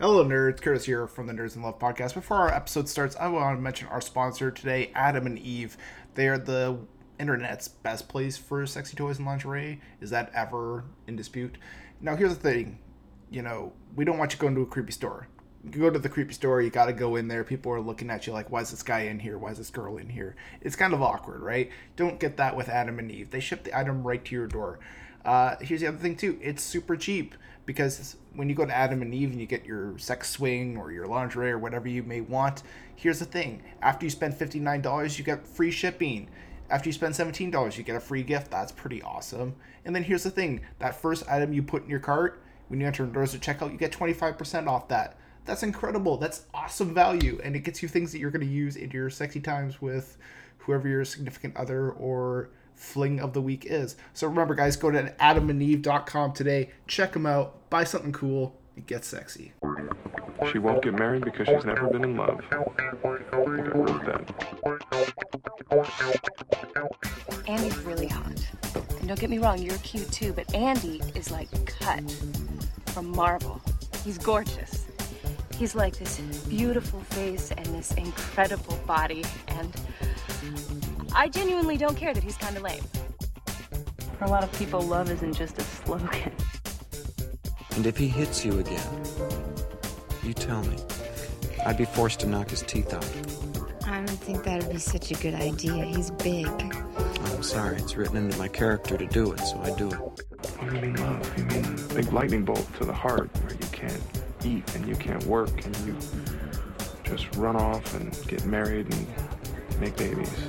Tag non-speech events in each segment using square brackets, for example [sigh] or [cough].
Hello, nerds. Curtis here from the Nerds in Love podcast. Before our episode starts, I want to mention our sponsor today, Adam and Eve. They are the internet's best place for sexy toys and lingerie. Is that ever in dispute? Now, here's the thing you know, we don't want you going to a creepy store. You go to the creepy store, you got to go in there. People are looking at you like, why is this guy in here? Why is this girl in here? It's kind of awkward, right? Don't get that with Adam and Eve. They ship the item right to your door. Uh, here's the other thing, too it's super cheap because when you go to Adam and Eve and you get your sex swing or your lingerie or whatever you may want, here's the thing: after you spend fifty nine dollars, you get free shipping. After you spend seventeen dollars, you get a free gift. That's pretty awesome. And then here's the thing: that first item you put in your cart, when you enter doors to checkout, you get twenty five percent off that. That's incredible. That's awesome value, and it gets you things that you're going to use in your sexy times with whoever your significant other or fling of the week is. So remember, guys, go to adamandeve.com today. Check them out. Buy something cool. and get sexy. She won't get married because she's never been in love. I think I wrote that. Andy's really hot. And don't get me wrong, you're cute too, but Andy is like cut from marble. He's gorgeous. He's like this beautiful face and this incredible body, and I genuinely don't care that he's kind of lame. For a lot of people, love isn't just a slogan. And if he hits you again, you tell me. I'd be forced to knock his teeth out. I don't think that would be such a good idea. He's big. I'm sorry, it's written into my character to do it, so I do it. What do you mean love? You mean big lightning bolt to the heart where you can't eat and you can't work and you just run off and get married and make babies.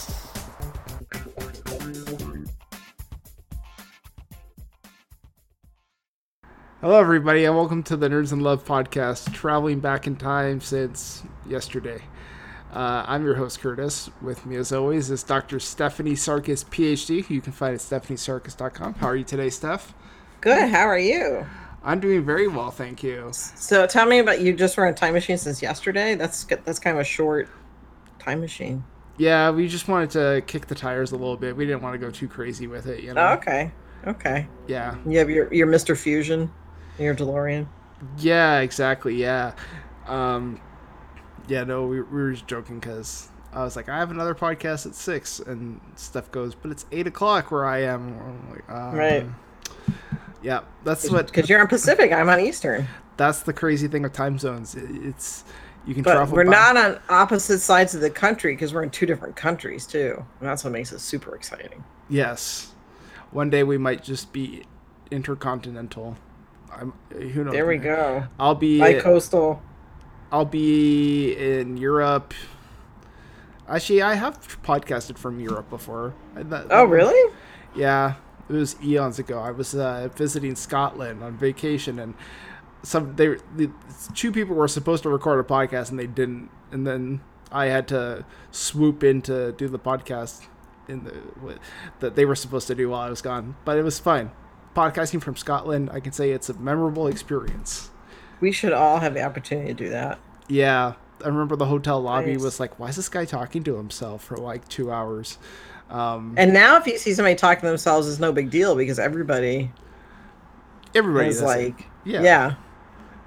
Hello, everybody, and welcome to the Nerds in Love podcast, traveling back in time since yesterday. Uh, I'm your host, Curtis. With me, as always, is Dr. Stephanie Sarkis, PhD, who you can find at stephaniesarkis.com. How are you today, Steph? Good. How are you? I'm doing very well, thank you. So tell me about you. Just run a time machine since yesterday. That's that's kind of a short time machine. Yeah, we just wanted to kick the tires a little bit. We didn't want to go too crazy with it, you know? Oh, okay. Okay. Yeah. You have your your Mr. Fusion, your DeLorean. Yeah, exactly. Yeah. Um, yeah, no, we, we were just joking because I was like, I have another podcast at six, and Steph goes, but it's eight o'clock where I am. I'm like, um, Right. Yeah, that's what. Because you're on Pacific, I'm on Eastern. That's the crazy thing with time zones. It- It's you can But travel. we're by- not on opposite sides of the country because we're in two different countries too. And that's what makes it super exciting. Yes, one day we might just be intercontinental. I'm, who knows? There we go. I'll be. Bi-coastal. I'll be in Europe. Actually, I have podcasted from Europe before. That- Oh, really? Yeah, it was eons ago. I was uh, visiting Scotland on vacation, and some they the, two people were supposed to record a podcast and they didn't, and then I had to swoop in to do the podcast in the that they were supposed to do while I was gone. But it was fine. Podcasting from Scotland, I can say it's a memorable experience. We should all have the opportunity to do that. Yeah, I remember the hotel lobby Nice. was like, "Why is this guy talking to himself for like two hours?" Um, And now, if you see somebody talking to themselves, it's no big deal because everybody everybody is it. like, yeah, yeah.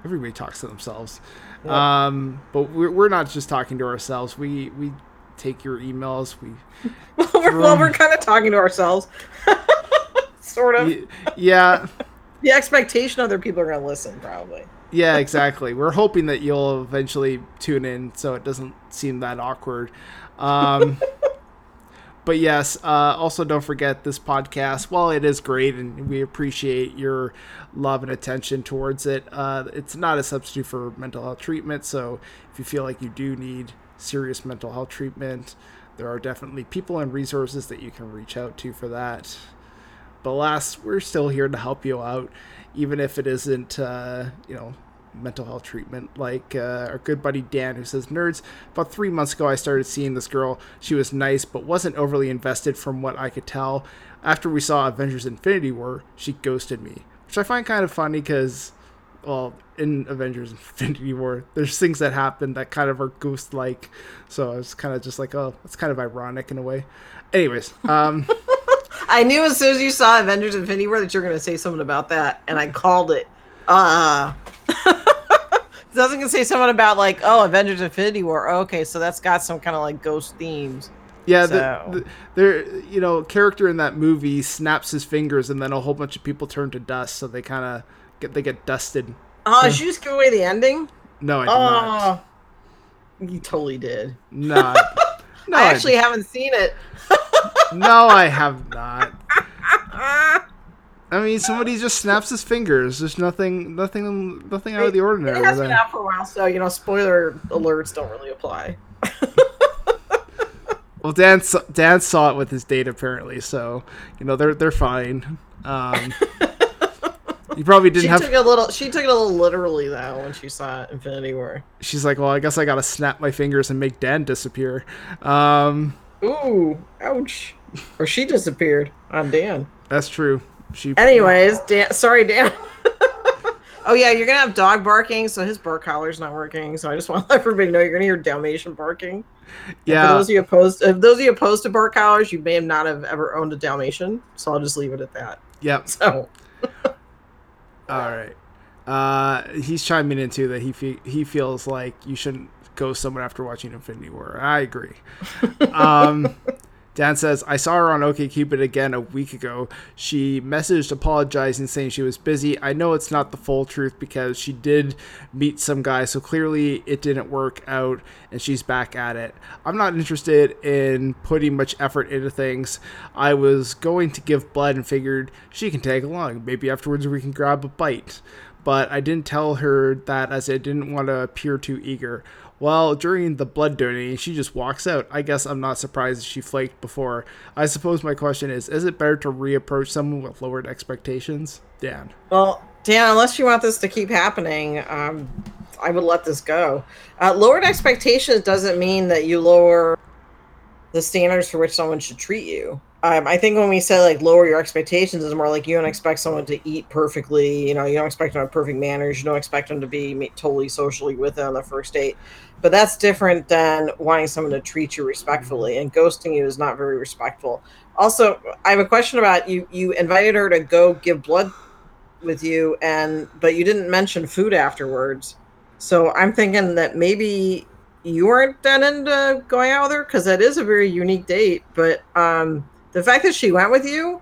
everybody talks to themselves. Yeah. Um, but we're, we're not just talking to ourselves. We we take your emails. We [laughs] we're, well, we're kind of talking to ourselves, [laughs] sort of. yeah [laughs] The expectation other people are going to listen, probably. yeah exactly. We're hoping that you'll eventually tune in, so it doesn't seem that awkward. Um, [laughs] but yes, uh, also don't forget this podcast. While it is great and we appreciate your love and attention towards it, uh, it's not a substitute for mental health treatment. So if you feel like you do need serious mental health treatment, there are definitely people and resources that you can reach out to for that. But last, we're still here to help you out, even if it isn't, uh, you know, mental health treatment. Like uh, our good buddy Dan, who says, "Nerds." About three months ago, I started seeing this girl. She was nice, but wasn't overly invested, from what I could tell. After we saw Avengers: Infinity War, she ghosted me, which I find kind of funny because, well, in Avengers: Infinity War, there's things that happen that kind of are ghost-like. So I was kind of just like, oh, it's kind of ironic in a way. Anyways, um. I knew as soon as you saw Avengers Infinity War that you're going to say something about that, and I called it. Uh [laughs] doesn't gonna say something about like, oh, Avengers Infinity War. Oh, okay, so that's got some kind of like ghost themes. Yeah, so. the, the, there, you know, character in that movie snaps his fingers, and then a whole bunch of people turn to dust, so they kind of get they get dusted. Oh, did you just give away the ending? No, I did oh, not. You totally did. No, [laughs] no I actually I haven't seen it. [laughs] no, I have not. I mean, somebody just snaps his fingers. There's nothing, nothing, nothing out of the ordinary. It has been out for a while, so you know, spoiler alerts don't really apply. [laughs] well, Dan, Dan saw it with his date apparently, so you know they're they're fine. Um, [laughs] you probably didn't she have. Took a little, she took it a little literally though when she saw Infinity War. She's like, well, I guess I gotta snap my fingers and make Dan disappear. Um, Ooh, ouch! Or she disappeared on Dan. That's true. She. Anyways, Dan. Sorry, Dan. [laughs] oh yeah, you're gonna have dog barking, so his bark collar's not working. So I just want [laughs] to let everybody know you're gonna hear Dalmatian barking. Yeah. And for those of you opposed, if those of you opposed to bark collars, you may have not have ever owned a Dalmatian. So I'll just leave it at that. Yep. [laughs] So. All right. Uh, he's chiming in too that he fe- he feels like you shouldn't go somewhere after watching Infinity War. I agree. [laughs] Um, Dan says, I saw her on OKCupid again a week ago. She messaged apologizing, saying she was busy. I know it's not the full truth because she did meet some guy, so clearly it didn't work out and she's back at it. I'm not interested in putting much effort into things. I was going to give blood and figured she can tag along. Maybe afterwards we can grab a bite. But I didn't tell her that as I didn't want to appear too eager. Well, during the blood donating, she just walks out. I guess I'm not surprised she flaked before. I suppose my question is is it better to reapproach someone with lowered expectations? Dan. Well, Dan, unless you want this to keep happening, um, I would let this go. Uh, lowered expectations doesn't mean that you lower the standards for which someone should treat you. Um, I think when we say like lower your expectations, is more like you don't expect someone to eat perfectly. You know, you don't expect them to have perfect manners. You don't expect them to be totally socially with them on the first date. But that's different than wanting someone to treat you respectfully. And ghosting you is not very respectful. Also, I have a question about you. You invited her to go give blood with you, and but you didn't mention food afterwards. So I'm thinking that maybe you weren't that into going out with her because that is a very unique date. But um, the fact that she went with you,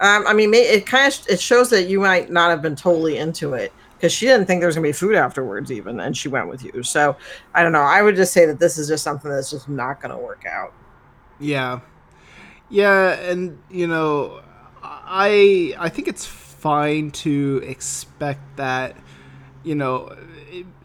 um, I mean, it kind of it shows that you might not have been totally into it because she didn't think there was gonna be food afterwards even, and she went with you. So I don't know. I would just say that this is just something that's just not gonna work out. Yeah, yeah, and you know, I I think it's fine to expect that. You know,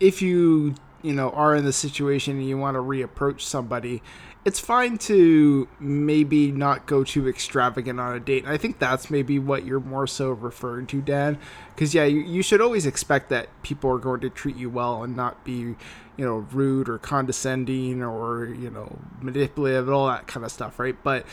if you you know are in the situation and you want to reapproach somebody it's fine to maybe not go too extravagant on a date. And I think that's maybe what you're more so referring to, Dan. Because yeah, you, you should always expect that people are going to treat you well and not be, you know, rude or condescending or you know manipulative and all that kind of stuff, right? But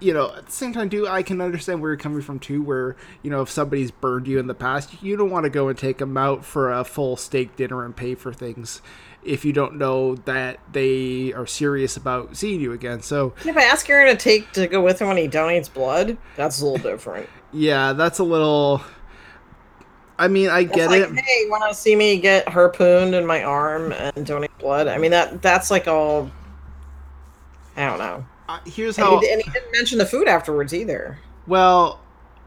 you know, at the same time, too, I can understand where you're coming from too. Where you know, if somebody's burned you in the past, you don't want to go and take them out for a full steak dinner and pay for things if you don't know that they are serious about seeing you again. So if I ask Aaron to take to go with him when he donates blood, that's a little different. yeah, that's a little. I mean, I get like, it. Hey, want to see me get harpooned in my arm and donate blood? I mean, that that's like all. I don't know. Uh, here's and how. He, and he didn't mention the food afterwards either. Well,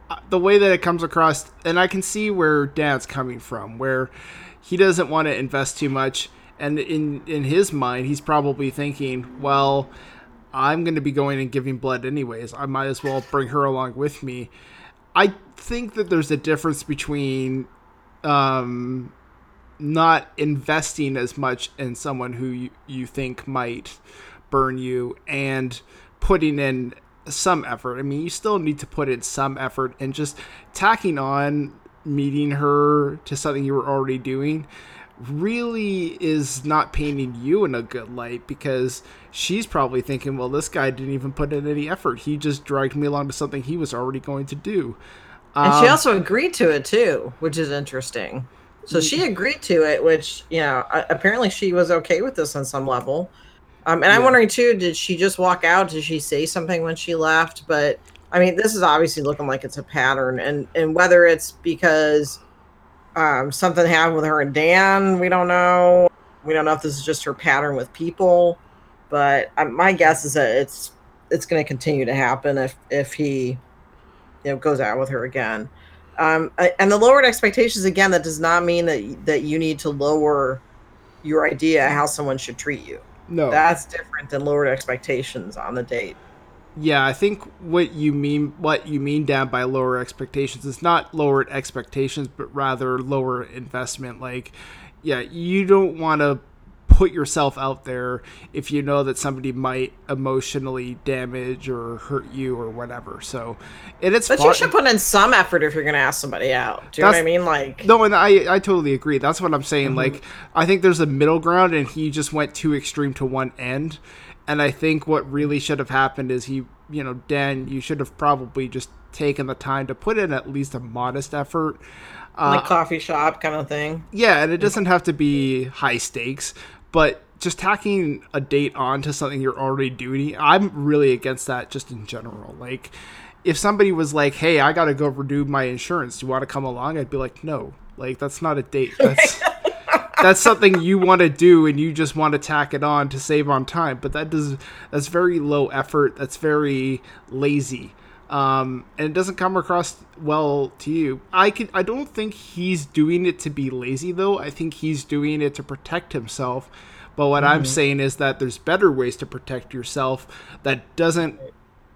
uh, the way that it comes across, and I can see where Dan's coming from, where he doesn't want to invest too much and in in his mind he's probably thinking well i'm going to be going and giving blood anyways. I might as well bring her along with me. I think that there's a difference between um not investing as much in someone who you, you think might burn you and putting in some effort. I mean you still need to put in some effort and just tacking on meeting her to something you were already doing really is not painting you in a good light because she's probably thinking, well, this guy didn't even put in any effort. He just dragged me along to something he was already going to do. And she Um, also agreed to it too, which is interesting. So she agreed to it, which you know apparently she was okay with this on some level. Um, and I'm wondering too, did she just walk out? Did she say something when she left? But I mean, this is obviously looking like it's a pattern, and and whether it's because um, something happened with her and Dan, we don't know. We don't know if this is just her pattern with people, but um, my guess is that it's it's going to continue to happen if if he you know goes out with her again um and the lowered expectations again that does not mean that that you need to lower your idea how someone should treat you no. that's different than lowered expectations on the date Yeah, I think what you mean what you mean Dan by lower expectations is not lowered expectations, but rather lower investment. Like, yeah, you don't want to put yourself out there if you know that somebody might emotionally damage or hurt you or whatever. So, and it's but far- you should put in some effort if you're going to ask somebody out do you know what i mean like no, and I I totally agree. That's what I'm saying. Mhm. Like I think there's a middle ground, and he just went too extreme to one end. And I think what really should have happened is he, you know, Dan, you should have probably just taken the time to put in at least a modest effort. Uh, like coffee shop kind of thing yeah, and it doesn't have to be high stakes, but just tacking a date on to something you're already doing, I'm really against that just in general. Like, if somebody was like, hey, I got to go renew my insurance, do you want to come along? I'd be like, no. Like, that's not a date. [laughs] That's. That's something you want to do, and you just want to tack it on to save on time. But that does that's very low effort. That's very lazy um, and it doesn't come across well to you. I can I don't think he's doing it to be lazy though. I think he's doing it to protect himself. But what I'm Mhm. saying is that there's better ways to protect yourself that doesn't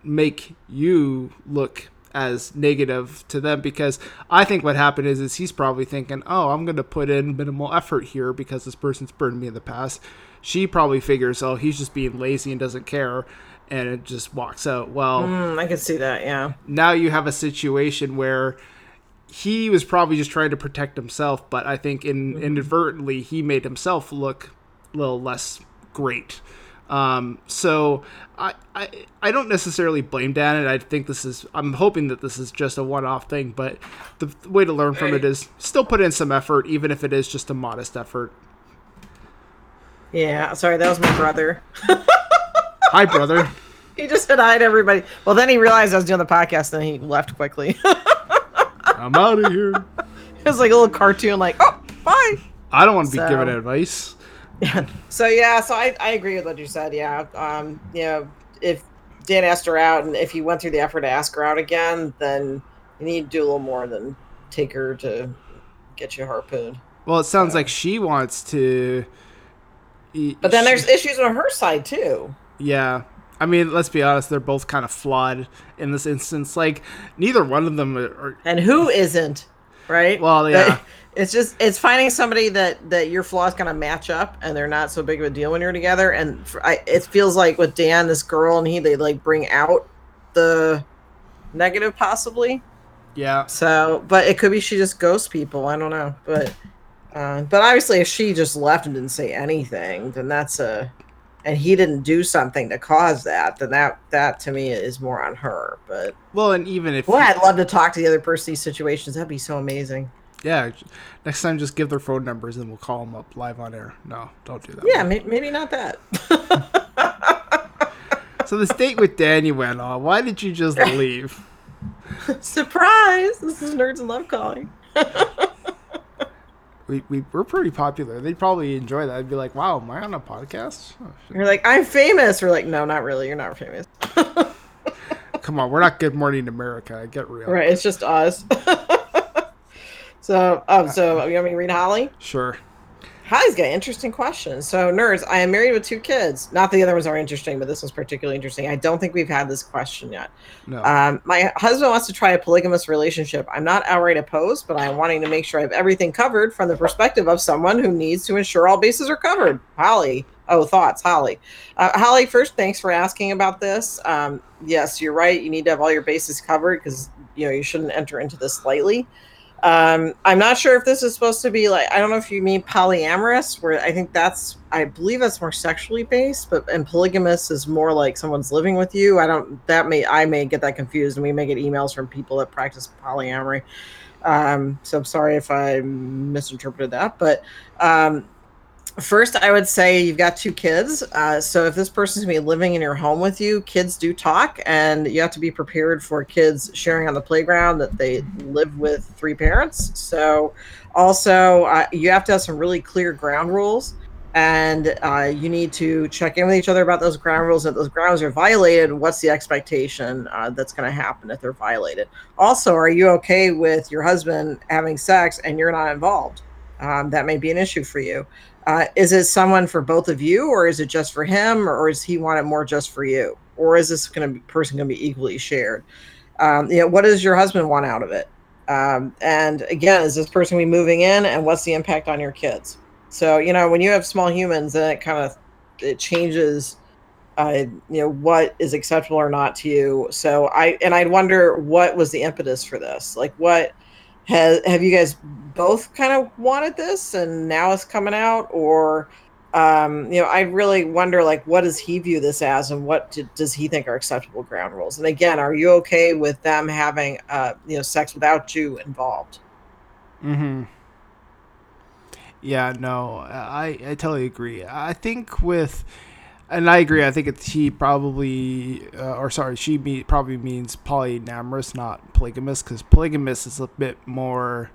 make you look as negative to them because I think what happened is is he's probably thinking, "Oh, I'm going to put in minimal effort here because this person's burned me in the past." She probably figures, "Oh, he's just being lazy and doesn't care." And it just walks out. Well, Mm, i can see that yeah now you have a situation where he was probably just trying to protect himself, but I think in, inadvertently he made himself look a little less great. Um, so I, I I don't necessarily blame Dan, and I think this is I'm hoping that this is just a one-off thing. But the, the way to learn from it is still put in some effort, even if it is just a modest effort. yeah sorry that was my brother [laughs] Hi, brother. he just said hi to everybody well then he realized i was doing the podcast and he left quickly [laughs] I'm out of here. it was like a little cartoon like oh bye I don't want to be So- giving advice. So yeah, so I, I agree with what you said. Yeah, um, you know, if Dan asked her out, and if you went through the effort to ask her out again, then you need to do a little more than take her to get you harpooned. Well, it sounds like she wants to. But then there's issues on her side too. Yeah. I mean, let's be honest, they're both kind of flawed in this instance. Like, neither one of them are. are And who isn't, right? Well, yeah. It's just it's finding somebody that that your flaws kind of match up, and they're not so big of a deal when you're together. And for, I, it feels like with Dan, this girl, and he, they like bring out the negative, possibly. Yeah. So, but it could be she just ghosts people. I don't know, but uh, but obviously, if she just left and didn't say anything, then that's a, and he didn't do something to cause that, then that that to me is more on her. But Well, and even if. well, I'd love to talk to the other person in these situations. That'd be so amazing. Yeah. Next time, just give their phone numbers and we'll call them up live on air. No, don't do that. Yeah, may- maybe not that. So, this date with Danny went on, why did you just [laughs] leave? Surprise! This is Nerds Love calling. [laughs] We, we, we're pretty popular. They'd probably enjoy that. I'd be like, wow, am I on a podcast? Oh. You're like, I'm famous. We're like, no, not really. You're not famous. [laughs] Come on, we're not Good Morning America. Get real. Right? It's just us. So, um, so you want me to read Holly? Sure. Holly's got interesting questions. So, nerds, I am married with two kids. Not the other ones are interesting, but this one's particularly interesting. I don't think we've had this question yet. No. Um, my husband wants to try a polygamous relationship. I'm not outright opposed, but I'm wanting to make sure I have everything covered from the perspective of someone who needs to ensure all bases are covered. Holly. Oh, thoughts, Holly. Uh, Holly, first, thanks for asking about this. Um, yes, you're right. You need to have all your bases covered because you know you shouldn't enter into this lightly. Um, I'm not sure if this is supposed to be like I don't know if you mean polyamorous, where I think that's I believe that's more sexually based, but and polygamous is more like someone's living with you. I don't that may I may get that confused, and we may get emails from people that practice polyamory. Um, so I'm sorry if I misinterpreted that, but um, First, I would say you've got two kids. Uh, so if this person's gonna be living in your home with you, kids do talk, and you have to be prepared for kids sharing on the playground that they live with three parents. So also, uh, you have to have some really clear ground rules, and uh, you need to check in with each other about those ground rules. If those grounds are violated, what's the expectation uh, that's going to happen if they're violated? Also, are you okay with your husband having sex and you're not involved? Um, that may be an issue for you. Uh, is it someone for both of you, or is it just for him, or is he want it more just for you, or is this going to person going to be equally shared? Um, you know, what does your husband want out of it? Um, and again, is this person be moving in, and what's the impact on your kids? So you know, when you have small humans, then it kind of it changes. Uh, you know what is acceptable or not to you. So I and I wonder what was the impetus for this. Like what has have you guys both kind of wanted this and now it's coming out? Or um, you know i really wonder like what does he view this as and what do, does he think are acceptable ground rules? And again are you okay with them having uh, you know sex without you involved? Mm-hmm. Yeah no i i totally agree. I think with and I agree. I think it's he probably, uh, or sorry, she me, probably means polyamorous, not polygamous, because polygamous is a bit more,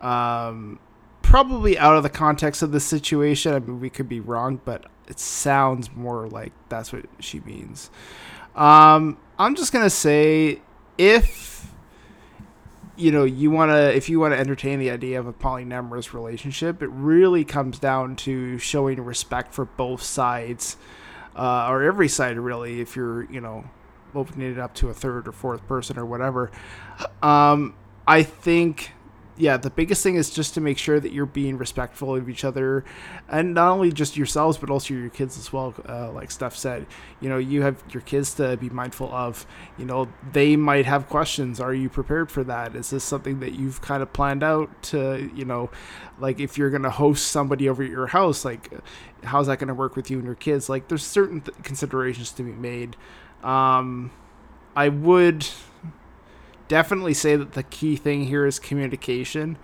um, probably out of the context of the situation. I mean, we could be wrong, but it sounds more like that's what she means. Um, I'm just gonna say if you know you want to if you want to entertain the idea of a polyamorous relationship it really comes down to showing respect for both sides uh, or every side really if you're you know opening it up to a third or fourth person or whatever. Um, i think yeah, the biggest thing is just to make sure that you're being respectful of each other, and not only just yourselves, but also your kids as well. Uh, like Steph said, you know, you have your kids to be mindful of. You know, they might have questions. Are you prepared for that? Is this something that you've kind of planned out to, you know, like if you're gonna host somebody over at your house, like how's that gonna work with you and your kids? Like, there's certain th- considerations to be made. Um, I would definitely say that the key thing here is communication.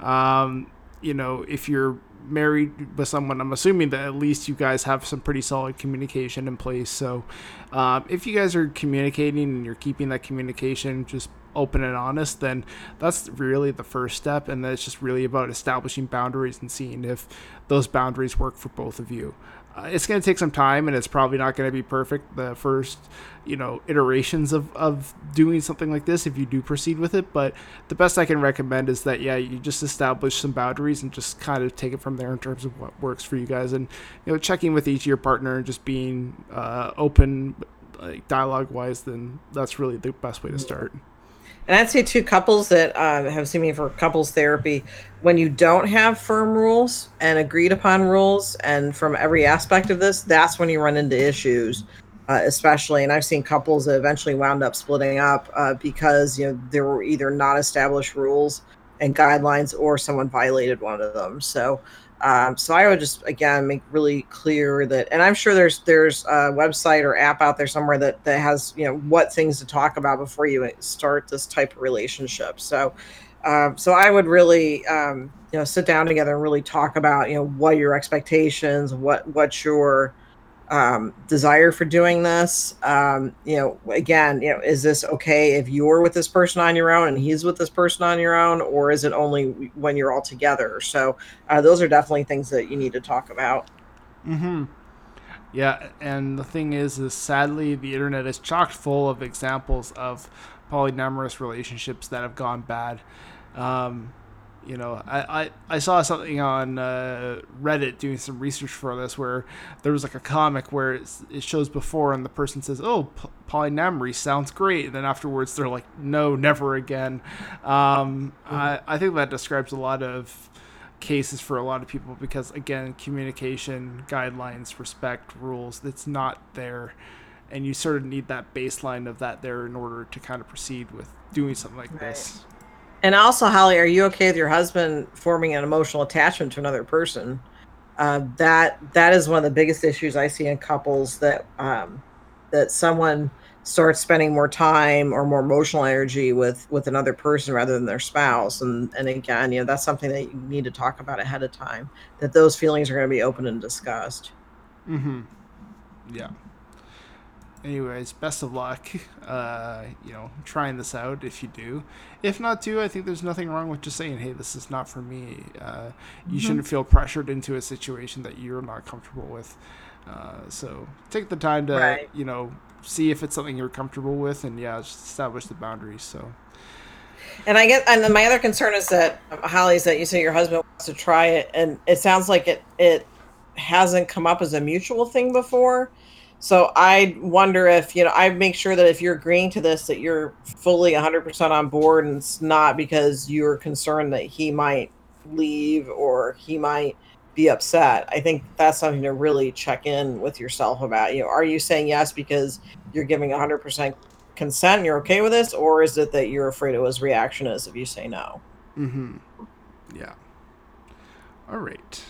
Um, you know, if you're married with someone, I'm assuming that at least you guys have some pretty solid communication in place. So, um, if you guys are communicating and you're keeping that communication just open and honest, then that's really the first step. And that's just really about establishing boundaries and seeing if those boundaries work for both of you uh, it's going to take some time and it's probably not going to be perfect the first you know iterations of, of doing something like this if you do proceed with it but the best i can recommend is that yeah you just establish some boundaries and just kind of take it from there in terms of what works for you guys. And you know checking with each of your partner and just being uh, open like dialogue wise then that's really the best way to start and I'd say two couples that uh, have seen me for couples therapy, when you don't have firm rules and agreed upon rules, and from every aspect of this, that's when you run into issues, uh, especially. And I've seen couples that eventually wound up splitting up uh, because you know there were either not established rules and guidelines, or someone violated one of them. So um, so I would just again make really clear that, and I'm sure there's there's a website or app out there somewhere that that has you know what things to talk about before you start this type of relationship. So, um, so I would really um, you know sit down together and really talk about you know what your expectations, what what your um, desire for doing this. Um, you know, again, you know, is this okay if you're with this person on your own and he's with this person on your own, or is it only when you're all together? So uh, those are definitely things that you need to talk about. Hmm. Yeah, and the thing is, is sadly the internet is chock full of examples of polyamorous relationships that have gone bad. Um, you know, I, I, I saw something on uh, Reddit doing some research for this where there was like a comic where it shows before and the person says, "Oh, p- polyamory sounds great," and then afterwards they're like, "No, never again." Um, mm-hmm. I I think that describes a lot of cases for a lot of people because again, communication guidelines, respect rules, it's not there, and you sort of need that baseline of that there in order to kind of proceed with doing something like right. this And also, Holly, are you okay with your husband forming an emotional attachment to another person? Uh, that that is one of the biggest issues I see in couples that um, that someone starts spending more time or more emotional energy with with another person rather than their spouse. And and again you know that's something that you need to talk about ahead of time that those feelings are going to be open and discussed. Mm-hmm. Yeah anyways best of luck uh you know trying this out if you do if not too i think there's nothing wrong with just saying hey this is not for me uh you mm-hmm. shouldn't feel pressured into a situation that you're not comfortable with uh so take the time to right. you know see if it's something you're comfortable with, and yeah, just establish the boundaries. So. And I get, and then my other concern is that Holly is that you say your husband wants to try it, and it sounds like it it hasn't come up as a mutual thing before. So I wonder if you know I make sure that if you're agreeing to this, that you're fully 100% on board, and it's not because you're concerned that he might leave or he might be upset. I think that's something to really check in with yourself about. You know, are you saying yes because you're giving 100% consent and you're okay with this, or is it that you're afraid of his reaction is if you say no? Mm-hmm. Yeah. All right.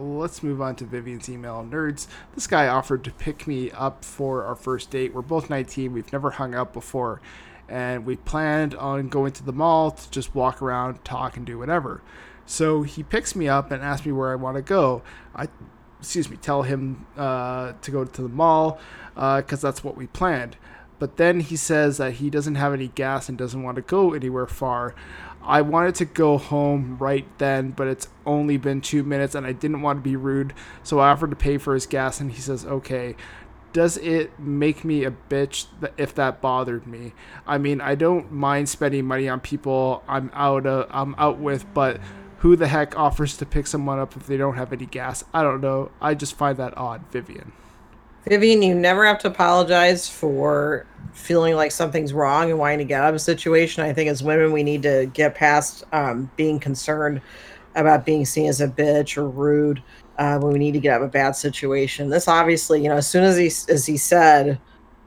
Let's move on to Vivian's email. Nerds, this guy offered to pick me up for our first date. We're both 19. We've never hung out before. And we planned on going to the mall to just walk around, talk, and do whatever. So he picks me up and asks me where I want to go. I, excuse me, tell him uh, to go to the mall because uh, that's what we planned. But then he says that he doesn't have any gas and doesn't want to go anywhere far. I wanted to go home right then, but it's only been two minutes and I didn't want to be rude, so I offered to pay for his gas and he says, okay. Does it make me a bitch if that bothered me? I mean, I don't mind spending money on people I'm out of, I'm out with, but who the heck offers to pick someone up if they don't have any gas? I don't know. I just find that odd, Vivian. Vivian, you never have to apologize for feeling like something's wrong and wanting to get out of a situation. I think as women, we need to get past um, being concerned about being seen as a bitch or rude uh, when we need to get out of a bad situation. This obviously, you know, as soon as he as he said,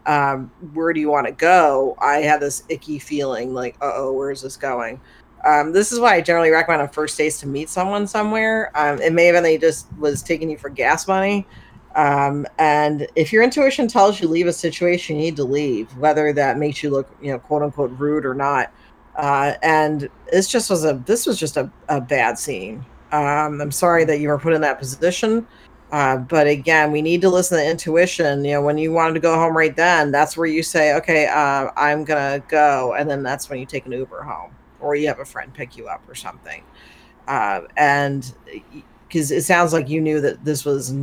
um, "Where do you want to go?" I had this icky feeling like, "Uh oh, where is this going?" Um, this is why I generally recommend on first dates to meet someone somewhere. Um, it may have been that he just was taking you for gas money. Um, and if your intuition tells you leave a situation, you need to leave, whether that makes you look, you know, quote unquote rude or not. Uh, and this just was a this was just a, a bad scene. Um, I'm sorry that you were put in that position. Uh, but again, we need to listen to intuition. You know, when you wanted to go home right then, that's where you say, okay, uh, I'm going to go. And then that's when you take an Uber home or you have a friend pick you up or something. Uh, and because it sounds like you knew that this was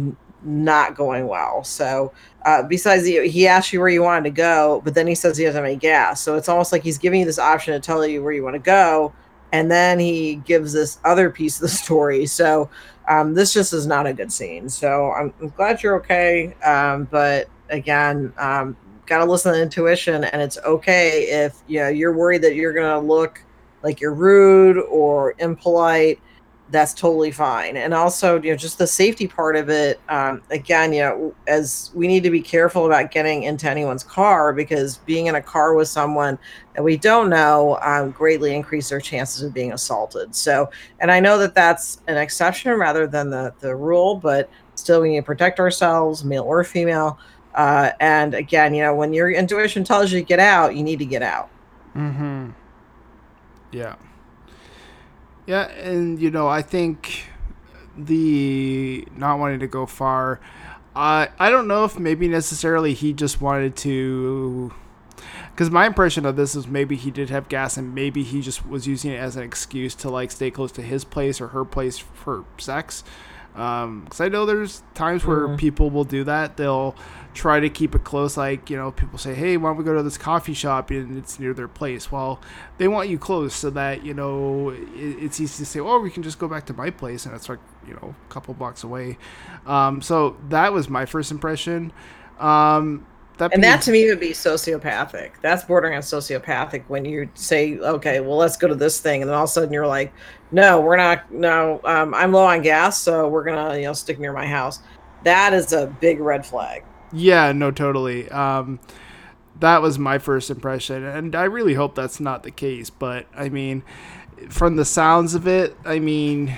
not going well. So, uh, besides, he asked you where you wanted to go, but then he says he doesn't have any gas. So it's almost like he's giving you this option to tell you where you want to go, and then he gives this other piece of the story. So um, this just is not a good scene. So I'm, I'm glad you're okay, um, but again, um, got to listen to intuition, and it's okay if you know you're worried that you're to look like you're rude or impolite that's totally fine. And also you know just the safety part of it um, again you know as we need to be careful about getting into anyone's car because being in a car with someone that we don't know um, greatly increase their chances of being assaulted. So and i know that that's an exception rather than the the rule but still we need to protect ourselves male or female. Uh, and again you know when your intuition tells you to get out you need to get out. Mm-hmm. Yeah. Yeah, and you know, I think the not wanting to go far, I I don't know if maybe necessarily he just wanted to because my impression of this is maybe he did have gas and maybe he just was using it as an excuse to like stay close to his place or her place for sex because um, I know there's times where mm-hmm. people will do that. They'll try to keep it close. Like you know, people say, "Hey, why don't we go to this coffee shop?" and it's near their place. Well, they want you close so that you know it, it's easy to say, "Oh, we can just go back to my place," and it's like you know a couple blocks away. Um, so that was my first impression. Um, that and that to me would be sociopathic. That's bordering on sociopathic when you say, okay, well, let's go to this thing. And then all of a sudden you're like, no, we're not, no, um, I'm low on gas. So we're going to, you know, stick near my house. That is a big red flag. Yeah, no, totally. Um, that was my first impression, and I really hope that's not the case. But I mean, from the sounds of it, I mean,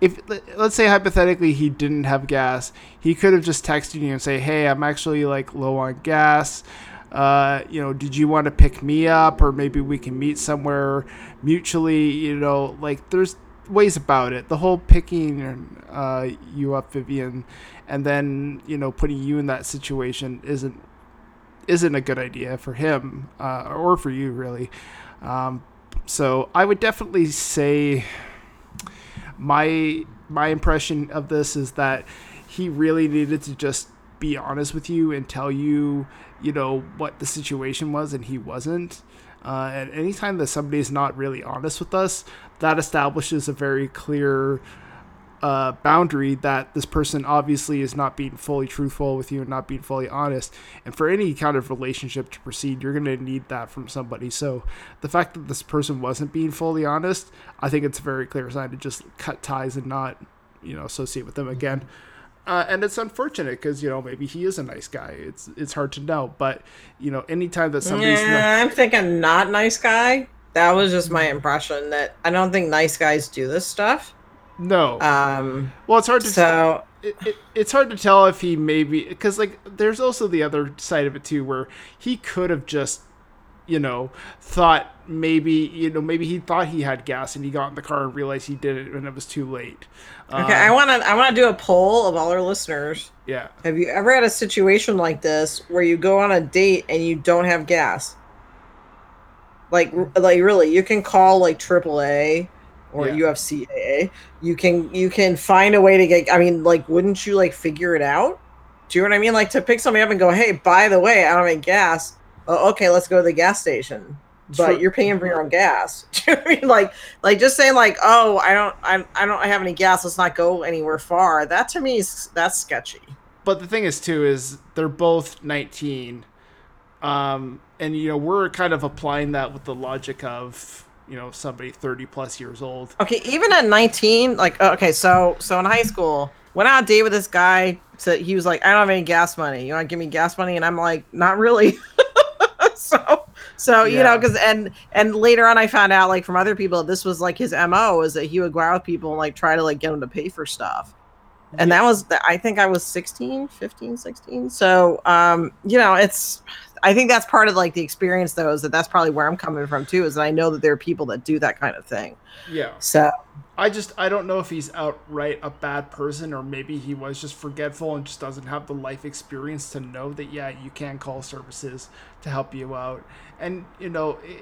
if let's say hypothetically he didn't have gas, he could have just texted you and say, "Hey, I'm actually like low on gas. Uh, you know, did you want to pick me up, or maybe we can meet somewhere mutually? You know, like there's ways about it. The whole picking uh, you up, Vivian, and then you know putting you in that situation isn't isn't a good idea for him uh, or for you really. Um, so I would definitely say my my impression of this is that he really needed to just be honest with you and tell you, you know, what the situation was, and he wasn't. Uh, and anytime that somebody is not really honest with us, that establishes a very clear uh, boundary that this person obviously is not being fully truthful with you and not being fully honest. And for any kind of relationship to proceed, you're going to need that from somebody. So the fact that this person wasn't being fully honest, I think it's a very clear sign to just cut ties and not, you know, associate with them again. Uh, and it's unfortunate because you know maybe he is a nice guy. It's it's hard to know, but you know anytime that somebody's yeah, not- I'm thinking not nice guy. That was just my impression that I don't think nice guys do this stuff. No. Um. Well, it's hard to so. It, it, it's hard to tell if he maybe because like there's also the other side of it too where he could have just you know thought maybe you know maybe he thought he had gas and he got in the car and realized he did it and it was too late okay um, i want to i want to do a poll of all our listeners yeah have you ever had a situation like this where you go on a date and you don't have gas like like really you can call like aaa or yeah. UFCAA, you can you can find a way to get. I mean, like, wouldn't you like figure it out? Do you know what I mean? Like to pick somebody up and go, hey, by the way, I don't have gas. Oh, okay, let's go to the gas station. But True. you're paying for your own gas. [laughs] Do you know I mean? Like, like just saying like, oh, I don't, I, I don't have any gas. Let's not go anywhere far. That to me is that's sketchy. But the thing is, too, is they're both 19, um, and you know we're kind of applying that with the logic of you know somebody 30 plus years old. Okay even at 19 like okay so so in high school went out a date with this guy so he was like i don't have any gas money. You want to give me gas money? And i'm like not really. [laughs] So so yeah. you know because and and later on i found out like from other people this was like his mo is that he would go out with people and like try to like get them to pay for stuff. And yeah. that was i think i was 16 15 16 so um you know it's I think that's part of like the experience though is that that's probably where I'm coming from too is that I know that there are people that do that kind of thing. Yeah. So I just I don't know if he's outright a bad person or maybe he was just forgetful and just doesn't have the life experience to know that yeah you can call services to help you out and you know eh,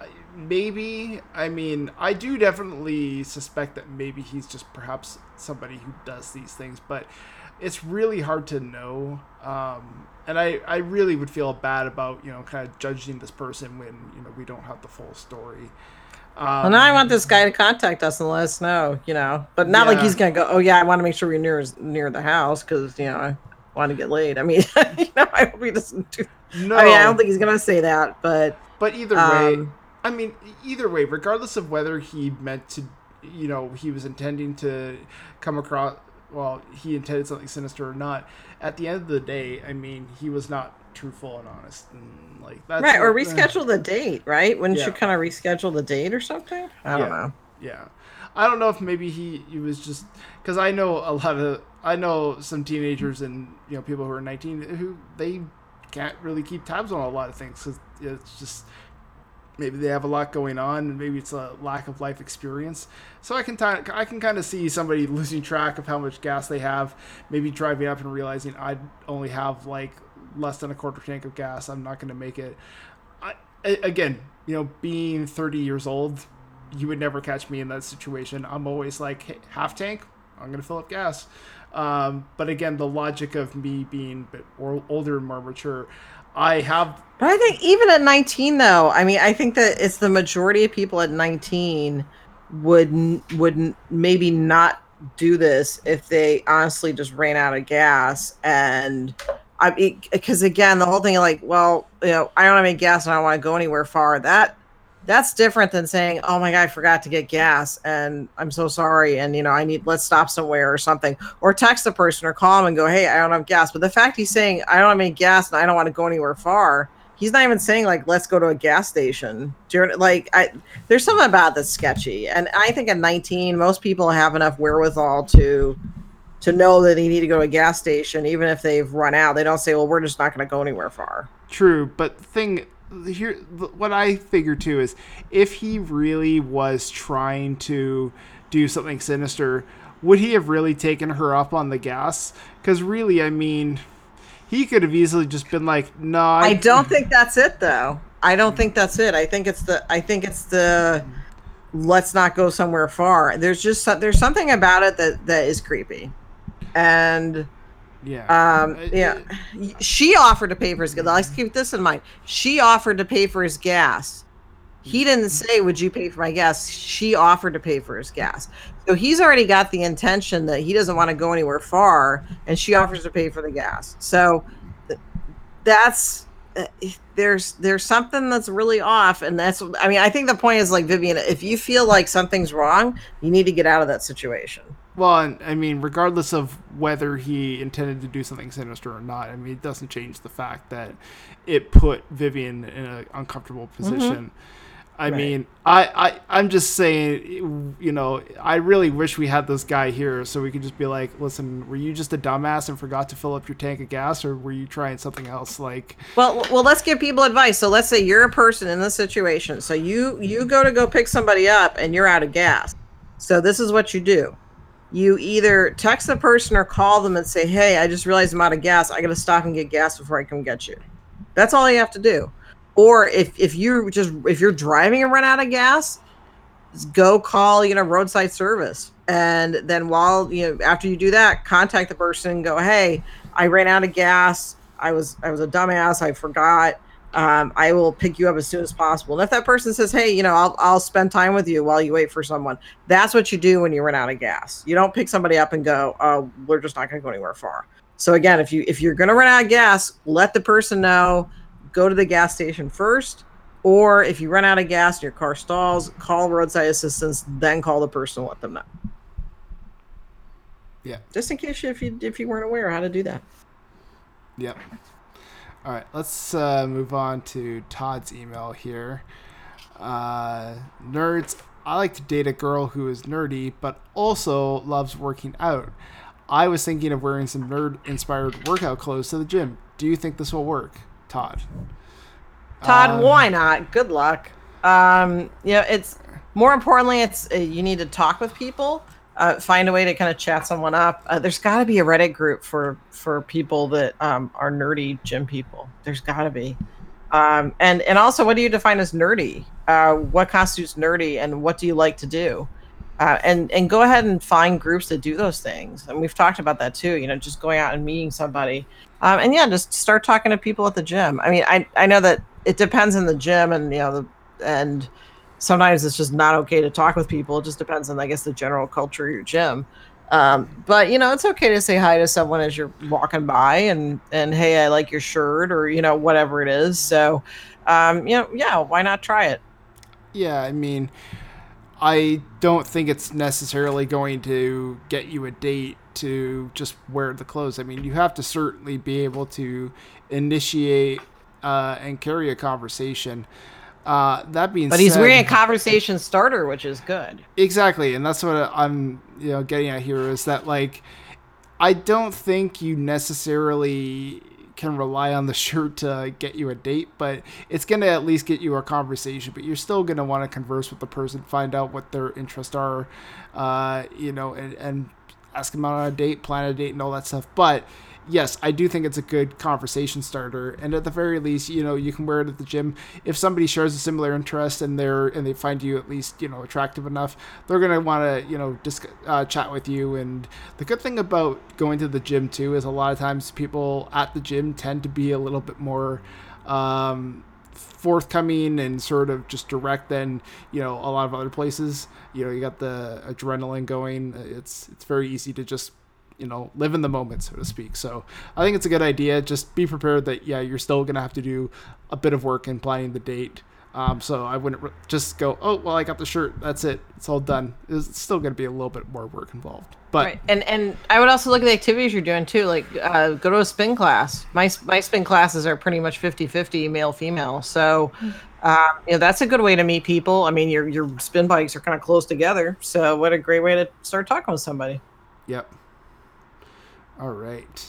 eh, maybe I mean I do definitely suspect that maybe he's just perhaps somebody who does these things but it's really hard to know um, and I, I really would feel bad about you know kind of judging this person when you know we don't have the full story. Um, well, now I want this guy to contact us and let us know, you know, but not yeah. like he's gonna go. Oh yeah, I want to make sure we're near near the house because you know I want to get laid. I mean, [laughs] you know, I hope he doesn't do. No, I mean, I don't think he's gonna say that, but but either way, um, I mean, either way, regardless of whether he meant to, you know, he was intending to come across well, he intended something sinister or not, at the end of the day, I mean, he was not truthful and honest, and like that's right. Or reschedule the date, right? Wouldn't yeah. you kind of reschedule the date or something? I don't yeah. know. Yeah, I don't know if maybe he he was just because I know a lot of I know some teenagers and you know people who are 19 who they can't really keep tabs on a lot of things because it's just maybe they have a lot going on and maybe it's a lack of life experience. So i can t- i can kind of see somebody losing track of how much gas they have maybe driving up and realizing i only have like less than a quarter tank of gas i'm not going to make it. I, again you know being 30 years old you would never catch me in that situation. I'm always like hey, half tank i'm going to fill up gas. Um, but again the logic of me being older and more mature I have. But I think even at 19, though, I mean, I think that it's the majority of people at 19 would would maybe not do this if they honestly just ran out of gas and I because again the whole thing like well you know I don't have any gas and I don't want to go anywhere far that That's different than saying, "Oh my god, I forgot to get gas, and I'm so sorry, and you know, I need let's stop somewhere or something," or text the person or call them and go, "Hey, I don't have gas." But the fact he's saying, "I don't have any gas and I don't want to go anywhere far," he's not even saying like, "Let's go to a gas station." During like, I there's something about that's sketchy, and I think at 19, most people have enough wherewithal to to know that they need to go to a gas station, even if they've run out. They don't say, "Well, we're just not going to go anywhere far." True, but thing here, what I figure too is if he really was trying to do something sinister, would he have really taken her up on the gas? Because really, I mean, he could have easily just been like, "No." I, I don't think that's it, though. I don't think that's it. I think it's the. I think it's the. Let's not go somewhere far. There's just there's something about it that that is creepy, and yeah. Um, yeah. She offered to pay for his gas. Let's keep this in mind. She offered to pay for his gas. He didn't say, Would you pay for my gas? She offered to pay for his gas. So he's already got the intention that he doesn't want to go anywhere far, and she offers to pay for the gas. So that's uh, there's there's something that's really off and that's i mean i think the point is like vivian if you feel like something's wrong you need to get out of that situation well, I mean, regardless of whether he intended to do something sinister or not, I mean, it doesn't change the fact that it put Vivian in an uncomfortable mm-hmm. position. Mm-hmm. I right. mean, I, I, I'm just saying, you know, I really wish we had this guy here so we could just be like, listen, were you just a dumbass and forgot to fill up your tank of gas, or were you trying something else? Like, well, well, let's give people advice. So let's say you're a person in this situation. So you you go to go pick somebody up and you're out of gas. So this is what you do you either text the person or call them and say, "Hey, I just realized I'm out of gas. I got to stop and get gas before I come get you." That's all you have to do. Or if if you just if you're driving and run out of gas, go call you know roadside service, and then while you know after you do that, contact the person and go, "Hey, I ran out of gas. I was I was a dumbass. I forgot." Um, I will pick you up as soon as possible. And if that person says, "Hey, you know, I'll I'll spend time with you while you wait for someone," that's what you do when you run out of gas. You don't pick somebody up and go, "Oh, we're just not going to go anywhere far." So again, if you if you're going to run out of gas, let the person know. Go to the gas station first, or if you run out of gas and your car stalls, call roadside assistance, then call the person, and let them know. Yeah. Just in case you, if you if you weren't aware how to do that. Yep. All right, let's uh, move on to Todd's email here. Uh, nerds, I like to date a girl who is nerdy but also loves working out. I was thinking of wearing some nerd inspired workout clothes to the gym. Do you think this will work, Todd? Todd, um, why not? Good luck. Um, you know, it's more importantly, it's uh, you need to talk with people uh, find a way to kind of chat someone up. Uh, there's got to be a Reddit group for for people that um, are nerdy gym people. There's got to be. Um, and and also, what do you define as nerdy? Uh, what constitutes nerdy, and what do you like to do? Uh, and and go ahead and find groups that do those things. And we've talked about that too. You know, just going out and meeting somebody, um, and yeah, just start talking to people at the gym. I mean, I I know that it depends on the gym, and you know, the and sometimes it's just not okay to talk with people. It just depends on, I guess, the general culture of your gym. Um, but you know, it's okay to say hi to someone as you're walking by and and hey, I like your shirt or you know whatever it is. So, um, you know, yeah, why not try it? Yeah, I mean, I don't think it's necessarily going to get you a date to just wear the clothes. I mean, you have to certainly be able to initiate uh, and carry a conversation. Uh, that being but said, he's wearing a conversation starter, which is good. Exactly, and that's what I'm you know getting at here is that like I don't think you necessarily can rely on the [laughs] shirt to get you a date, but it's going to at least get you a conversation. But you're still going to want to converse with the person, find out what their interests are, uh, you know, and, and ask them out on a date, plan a date, and all that stuff. But yes, I do think it's a good conversation starter. And at the very least, you know, you can wear it at the gym. If somebody shares a similar interest and they're and they find you at least you know attractive enough, they're gonna want to you know just uh, chat with you. And the good thing about going to the gym too is a lot of times people at the gym tend to be a little bit more. Um, forthcoming and sort of just direct than you know a lot of other places you know you got the adrenaline going it's it's very easy to just you know live in the moment so to speak so i think it's a good idea just be prepared that yeah you're still gonna have to do a bit of work in planning the date Um, so I wouldn't re- just go, oh well, I got the shirt. That's it. It's all done. It's still going to be a little bit more work involved. But right. and and I would also look at the activities you're doing too. Like uh, go to a spin class. My my spin classes are pretty much 50-50 male female. So um, you know that's a good way to meet people. I mean your your spin bikes are kind of close together. So what a great way to start talking with somebody. Yep. All right.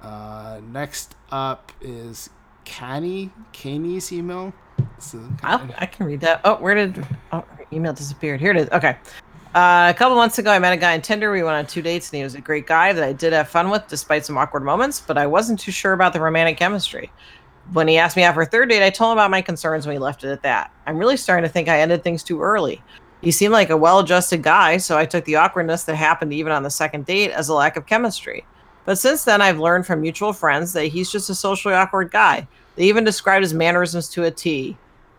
Uh, next up is Canny Caney's email. I'll, I can read that. Oh, where did oh, email disappeared? Here it is. Okay. Uh, a couple months ago, I met a guy on Tinder. We went on two dates, and he was a great guy that I did have fun with, despite some awkward moments. But I wasn't too sure about the romantic chemistry. When he asked me out for a third date, I told him about my concerns, and we left it at that. I'm really starting to think I ended things too early. He seemed like a well-adjusted guy, so I took the awkwardness that happened even on the second date as a lack of chemistry. But since then, I've learned from mutual friends that he's just a socially awkward guy. They even described his mannerisms to a T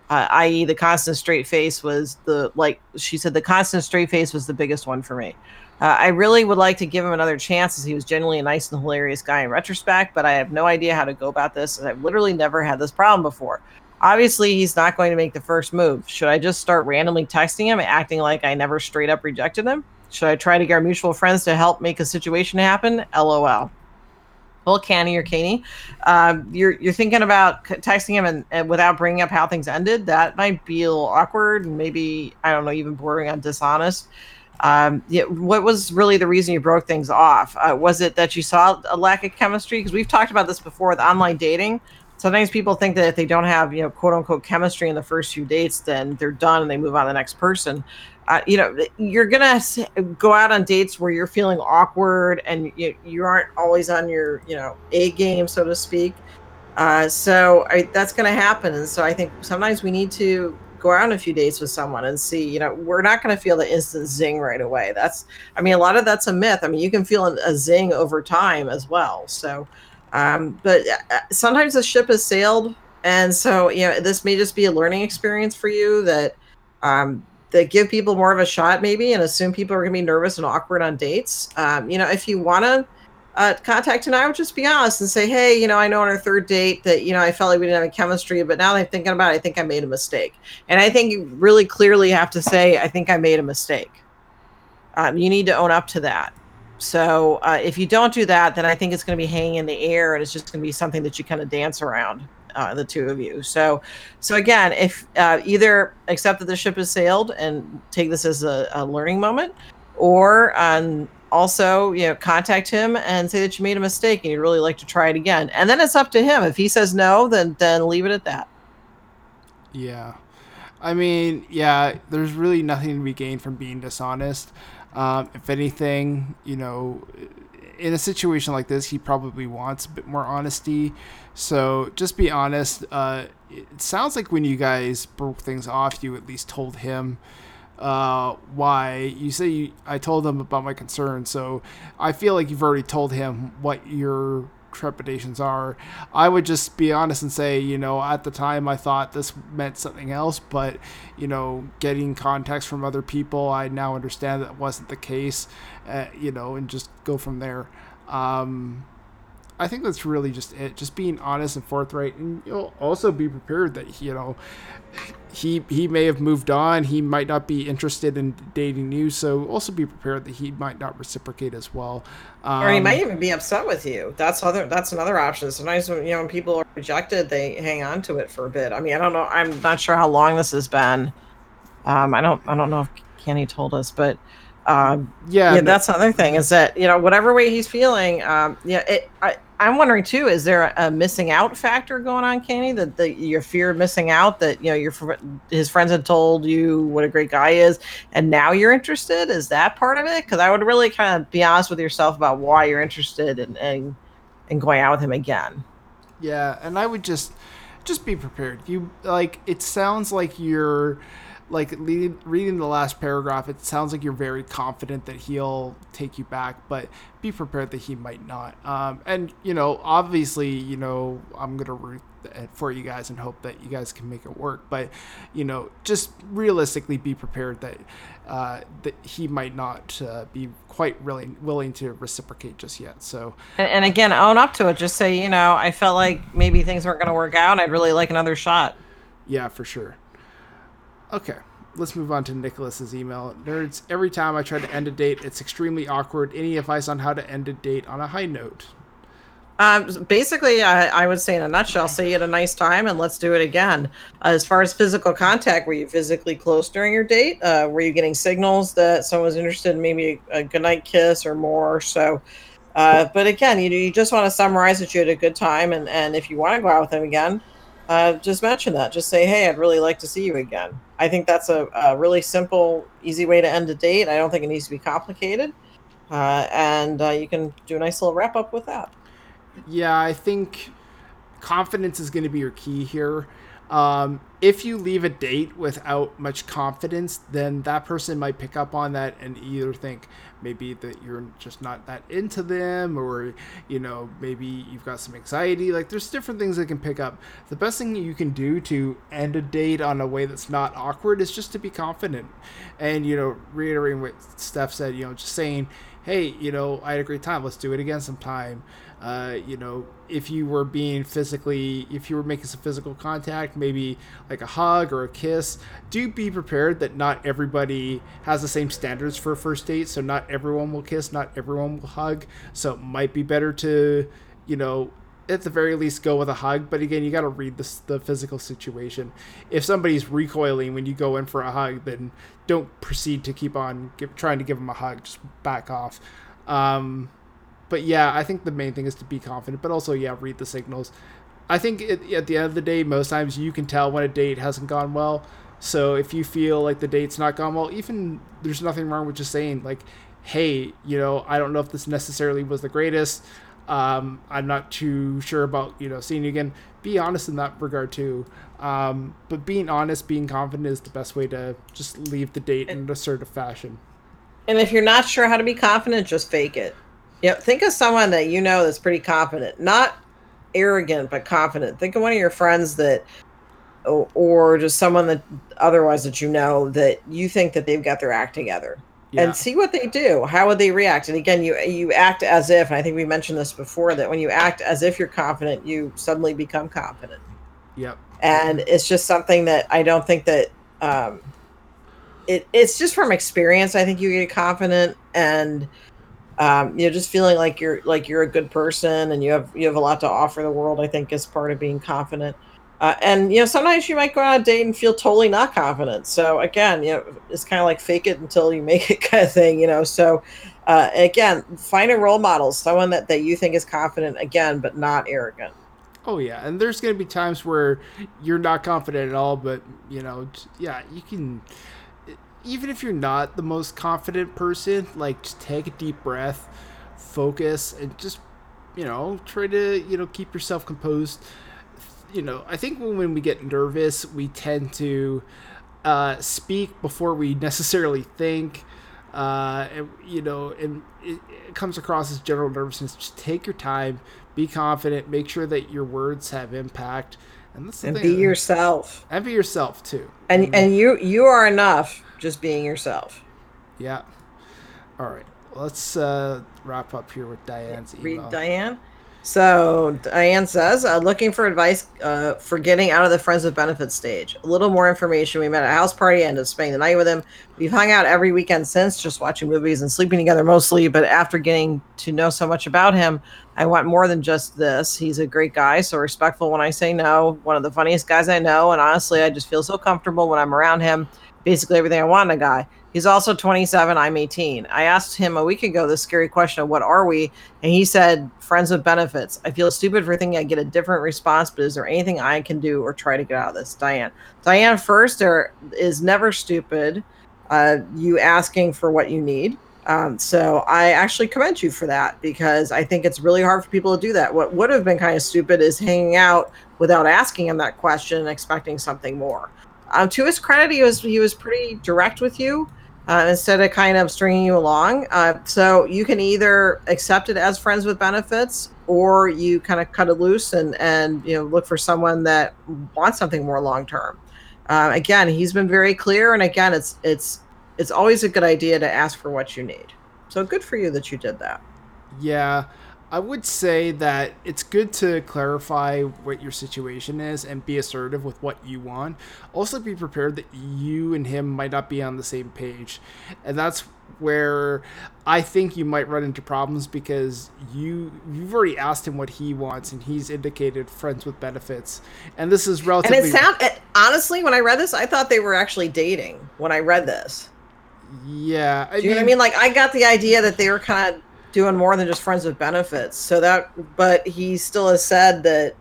uh, i.e., the constant straight face was the like she said the constant straight face was the biggest one for me. Uh, I really would like to give him another chance as he was genuinely a nice and hilarious guy in retrospect, but I have no idea how to go about this, and I've literally never had this problem before. Obviously, he's not going to make the first move. Should I just start randomly texting him, acting like I never straight up rejected him? Should I try to get our mutual friends to help make a situation happen? LOL well, Canny or Caney, um, you're you're thinking about texting him and, and, without bringing up how things ended. That might be a little awkward, maybe I don't know, even bordering on dishonest. Um, yeah, what was really the reason you broke things off? Uh, was it that you saw a lack of chemistry? Because we've talked about this before with online dating. Sometimes people think that if they don't have, you know, quote unquote chemistry in the first few dates, then they're done and they move on to the next person. Uh, you know you're gonna go out on dates where you're feeling awkward and you, you aren't always on your you know a game so to speak. Uh, so I, that's gonna happen. And so i think sometimes we need to go out on a few dates with someone and see you know we're not going to feel the instant zing right away. That's i mean a lot of that's a myth. I mean you can feel a zing over time as well. So um, but uh, sometimes the ship has sailed and so you know this may just be a learning experience for you that um, that give people more of a shot maybe and assume people are going to be nervous and awkward on dates. Um, you know if you want to uh, contact and i would just be honest and say hey you know i know on our third date that you know i felt like we didn't have a chemistry but now that i'm thinking about it i think i made a mistake. And i think you really clearly have to say i think i made a mistake. Um, you need to own up to that so uh, if you don't do that then i think it's going to be hanging in the air and it's just going to be something that you kind of dance around uh, the two of you. So, so again, if uh, either accept that the ship has sailed and take this as a, a learning moment, or um, also you know contact him and say that you made a mistake and you'd really like to try it again. And then it's up to him. If he says no, then then leave it at that. Yeah. I mean, yeah, there's really nothing to be gained from being dishonest. Um, if anything, you know, in a situation like this, he probably wants a bit more honesty. So just be honest. Uh, it sounds like when you guys broke things off, you at least told him uh, why. You say you, I told him about my concerns, so I feel like you've already told him what your trepidations are. I would just be honest and say, you know, at the time I thought this meant something else, but you know, getting context from other people, I now understand that wasn't the case. Uh, you know, and just go from there. Um, I think that's really just it. Just being honest and forthright, and you'll also be prepared that you know he he may have moved on. He might not be interested in dating you, so also be prepared that he might not reciprocate as well. Um, or he might um, even be upset with you. That's other. That's another option. Sometimes when you know when people are rejected, they hang on to it for a bit. I mean, I don't know. I'm not sure how long this has been. Um, I don't. I don't know if Kenny told us, but um, yeah, yeah, that's another thing is that you know whatever way he's feeling, um, yeah, it, I, I'm wondering too, is there a, a missing out factor going on, Kenny? That the, your fear of missing out, that you know your his friends had told you what a great guy is, and now you're interested. Is that part of it? Because I would really kind of be honest with yourself about why you're interested in, in in going out with him again. Yeah, and I would just just be prepared. You like it sounds like you're like reading the last paragraph, it sounds like you're very confident that he'll take you back, but be prepared that he might not. Um, and you know, obviously, you know, I'm gonna root for you guys and hope that you guys can make it work. But you know, just realistically, be prepared that uh, that he might not uh, be quite really willing to reciprocate just yet. So, and, and again, own up to it. Just say, you know, I felt like maybe things weren't going to work out. I'd really like another shot. Yeah, for sure. Okay, let's move on to Nicholas's email. Nerds, every time I try to end a date, it's extremely awkward. Any advice on how to end a date on a high note? Um, basically, I, I would say in a nutshell, say you had a nice time and let's do it again. As far as physical contact, were you physically close during your date? Uh, were you getting signals that someone was interested in maybe a goodnight kiss or more? So, uh, but again, you, you just want to summarize that you had a good time, and, and if you want to go out with them again, uh, just mention that. Just say, hey, I'd really like to see you again. I think that's a, a really simple, easy way to end a date. I don't think it needs to be complicated. Uh, and uh, you can do a nice little wrap up with that. Yeah, I think confidence is going to be your key here. Um, if you leave a date without much confidence, then that person might pick up on that and either think maybe that you're just not that into them, or you know maybe you've got some anxiety. Like there's different things they can pick up. The best thing you can do to end a date on a way that's not awkward is just to be confident, and you know reiterating what Steph said. You know, just saying, hey, you know, I had a great time. Let's do it again sometime. Uh, you know, if you were being physically, if you were making some physical contact, maybe like a hug or a kiss, do be prepared that not everybody has the same standards for a first date. So not everyone will kiss, not everyone will hug. So it might be better to, you know, at the very least go with a hug. But again, you got to read the, the physical situation. If somebody's recoiling when you go in for a hug, then don't proceed to keep on give, trying to give them a hug. Just back off. Um, but yeah, I think the main thing is to be confident, but also yeah, read the signals. I think it, at the end of the day, most times you can tell when a date hasn't gone well. So if you feel like the date's not gone well, even there's nothing wrong with just saying like, "Hey, you know, I don't know if this necessarily was the greatest. Um, I'm not too sure about you know seeing you again." Be honest in that regard too. Um, but being honest, being confident is the best way to just leave the date in an assertive fashion. And if you're not sure how to be confident, just fake it. Yep. Think of someone that you know that's pretty confident, not arrogant, but confident. Think of one of your friends that, or, or just someone that otherwise that you know that you think that they've got their act together. Yeah. And see what they do. How would they react? And again, you you act as if. And I think we mentioned this before that when you act as if you're confident, you suddenly become confident. Yep. And it's just something that I don't think that um, it it's just from experience. I think you get confident and um, you know just feeling like you're like you're a good person and you have you have a lot to offer the world i think is part of being confident. Uh, and you know sometimes you might go on a date and feel totally not confident. So again you know it's kind of like fake it until you [laughs] make it kind of thing you know? So uh, again find a role model someone that, that you think is confident again but not arrogant. Oh yeah, and there's gonna be times where you're not confident at all, but you know, yeah, you can. Even if you're not the most confident person, like just take a deep breath, focus, and just you know try to you know keep yourself composed. You know, I think when, when we get nervous, we tend to uh, speak before we [laughs] necessarily think. Uh, and, you know, and it, it comes across as general nervousness. Just take your time, be confident, make sure that your words have impact, and, and thing. be yourself and be yourself too. and and you you are enough just being yourself Yeah. All right. Let's uh, wrap up here with Diane's email. read Diane. So Diane says, uh, looking for advice uh, for getting out of the friends with benefits stage. A little more information. We met at a house party, ended up spending the night with him. We've hung out every weekend since, just watching movies and sleeping together mostly. But after getting to know so much about him, I want more than just this. He's a great guy, so respectful when I say no. One of the funniest guys I know, and honestly, I just feel so comfortable when I'm around him. Basically, everything I want in a guy. He's also 27. I'm 18. I asked him a week ago the scary question of what are we? And he said, friends with benefits. I feel stupid for thinking I get a different response, but is there anything I can do or try to get out of this? Diane. Diane, first, there is never stupid uh, you asking for what you need. Um, so I actually commend you for that because I think it's really hard for people to do that. What would have been kind of stupid is hanging out without asking him that question and expecting something more. Um, to his credit, he was he was pretty direct with you uh, instead of kind of stringing you along. Uh, so you can either accept it as friends with benefits, or you kind of cut it loose and and you know look for someone that wants something more long term. Uh, again, he's been very clear, and again, it's it's it's always a good idea to ask for what you need. So good for you that you did that. Yeah. I would say that it's good to clarify what your situation is and be assertive with what you want. Also, be prepared that you and him might not be on the same page. And that's where I think you might run into problems because you you've already asked him what he wants and he's indicated friends with benefits. And this is relatively And it sound it, honestly, when I read this, I thought they were actually dating when I read this. Yeah, I Do you mean, know what I mean? Like I got the idea that they were kind of doing more than just friends with benefits. So that, but he still has said that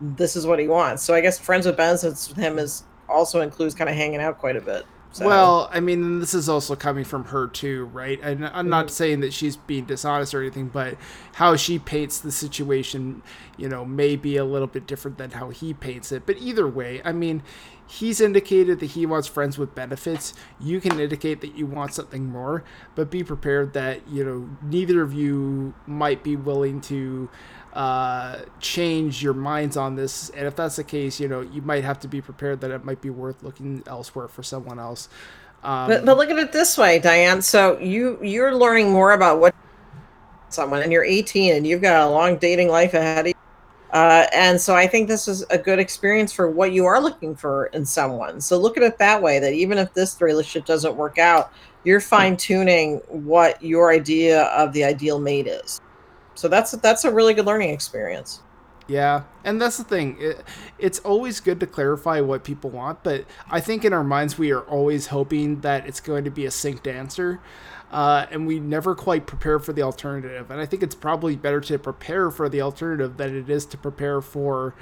this is what he wants. So I guess friends with benefits with him is also includes kind of hanging out quite a bit. So. Well, I mean, this is also coming from her too, right? And I'm not mm-hmm. saying that she's being dishonest or anything, but how she paints the situation, you know, may be a little bit different than how he paints it. But either way, I mean, he's indicated that he wants friends with benefits. You can indicate that you want something more, but be prepared that, you know, neither of you might be willing to uh, change your minds on this. And if that's the case, you know, you might have to be prepared that it might be worth looking elsewhere for someone else. Um, but, but look at it this way, Diane. So you you're learning more about what someone, and you're 18, and you've got a long dating life ahead of you. Uh, and so I think this is a good experience for what you are looking for in someone. So look at it that way that even if this relationship doesn't work out, you're fine tuning what your idea of the ideal mate is. So that's that's a really good learning experience. Yeah, and that's the thing. It, it's always good to clarify what people want, but I think in our minds we are always hoping that it's going to be a synced answer, uh, and we never quite prepare for the alternative. And I think it's probably better to prepare for the alternative than it is to prepare for,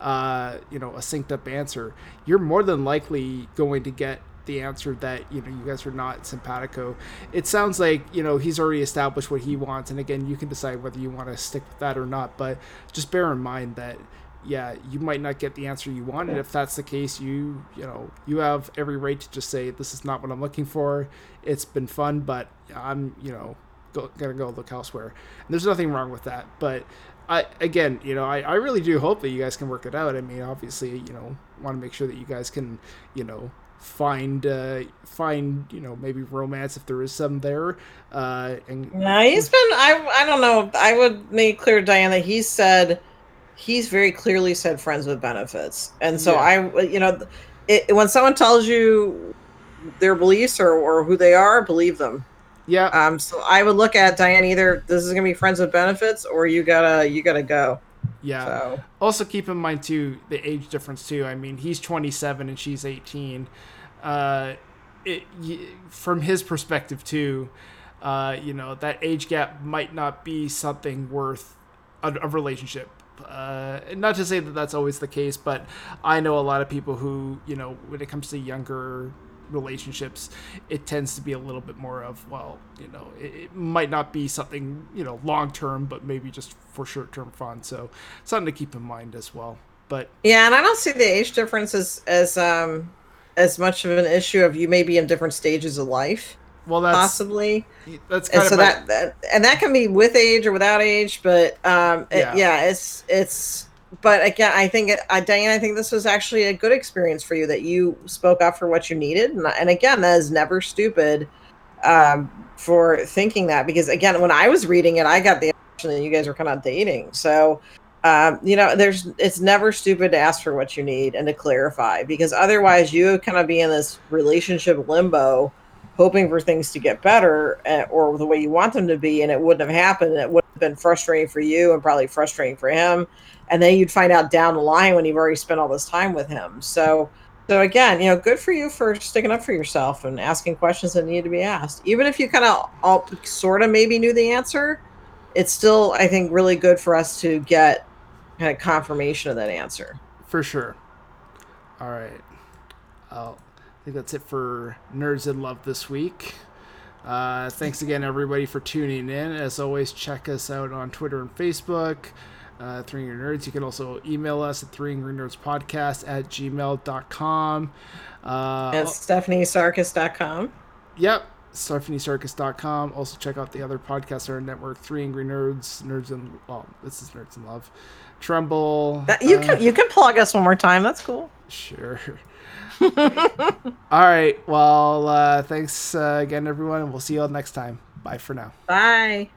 uh, you know, a synced up answer. You're more than likely going to get the answer that you know you guys are not simpatico. It sounds like you know he's already established what he wants, and again, you can decide whether you want to stick with that or not. But just bear in mind that yeah, you might not get the answer you want, and if that's the case, you you know you have every right to just say this is not what I'm looking for. It's been fun, but I'm you know go, gonna go look elsewhere. And there's nothing wrong with that, but. I, again, you know, I, I really do hope that you guys can work it out. I mean, obviously, you know, want to make sure that you guys can, you know, find uh, find you know maybe romance if there is some there. Uh, and no, he's been I I don't know. I would make clear, Diana. He said he's very clearly said friends with benefits, and so yeah. I you know it, when someone tells you their beliefs or, or who they are, believe them. Yeah. Um. So I would look at Diane either this is gonna be friends with benefits or you gotta you gotta go. Yeah. So. Also keep in mind too the age difference too. I mean, he's 27 and she's 18 uh, it, from his perspective too, uh, you know that age gap might not be something worth a, a relationship. Uh, not to say that that's always the case, but I know a lot of people who, you know, when it comes to younger relationships, it tends to be a little bit more of, well, you know, it, it might not be something, you know, long term, but maybe just for short term fun. So something to keep in mind as well. But yeah, and I don't see the age difference as as um as much of an issue of you may be in different stages of life. Well, that's possibly that's and so that, that and that can be with age or without age, but um, yeah, it, yeah it's it's. But again, I think uh, Diane, I think this was actually a good experience for you that you spoke up for what you needed, and, and again, that is never stupid um, for thinking that because again, when I was reading it, I got the impression that you guys were kind of dating, so um, you know, there's it's never stupid to ask for what you need and to clarify because otherwise you kind of be in this relationship limbo, hoping for things to get better uh, or the way you want them to be, and it wouldn't have happened. It would have been frustrating for you and probably frustrating for him, and then you'd find out down the line when you've already spent all this time with him. So, so again, you know, good for you for sticking up for yourself and asking questions that need to be asked, even if you kind of all sort of maybe knew the answer. It's still, I think, really good for us to get kind of confirmation of that answer. For sure. All right. I think that's it for Nerds in Love this week. Uh, thanks again, everybody, for tuning in. As always, check us out on Twitter and Facebook. Uh, Three Angry Nerds. You can also email us at Three Angry Nerds Podcast at gmail.com. Uh, at StephanieSarkis.com. Yep. StephanieSarkis.com. Also, check out the other podcasts on our network Three Angry Nerds, Nerds in, well, this is Nerds in Love. Tremble. That, you uh, can you can plug us one more time. That's cool. Sure. [laughs] all right. Well, uh, thanks uh, again, everyone. We'll see you all next time. Bye for now. Bye.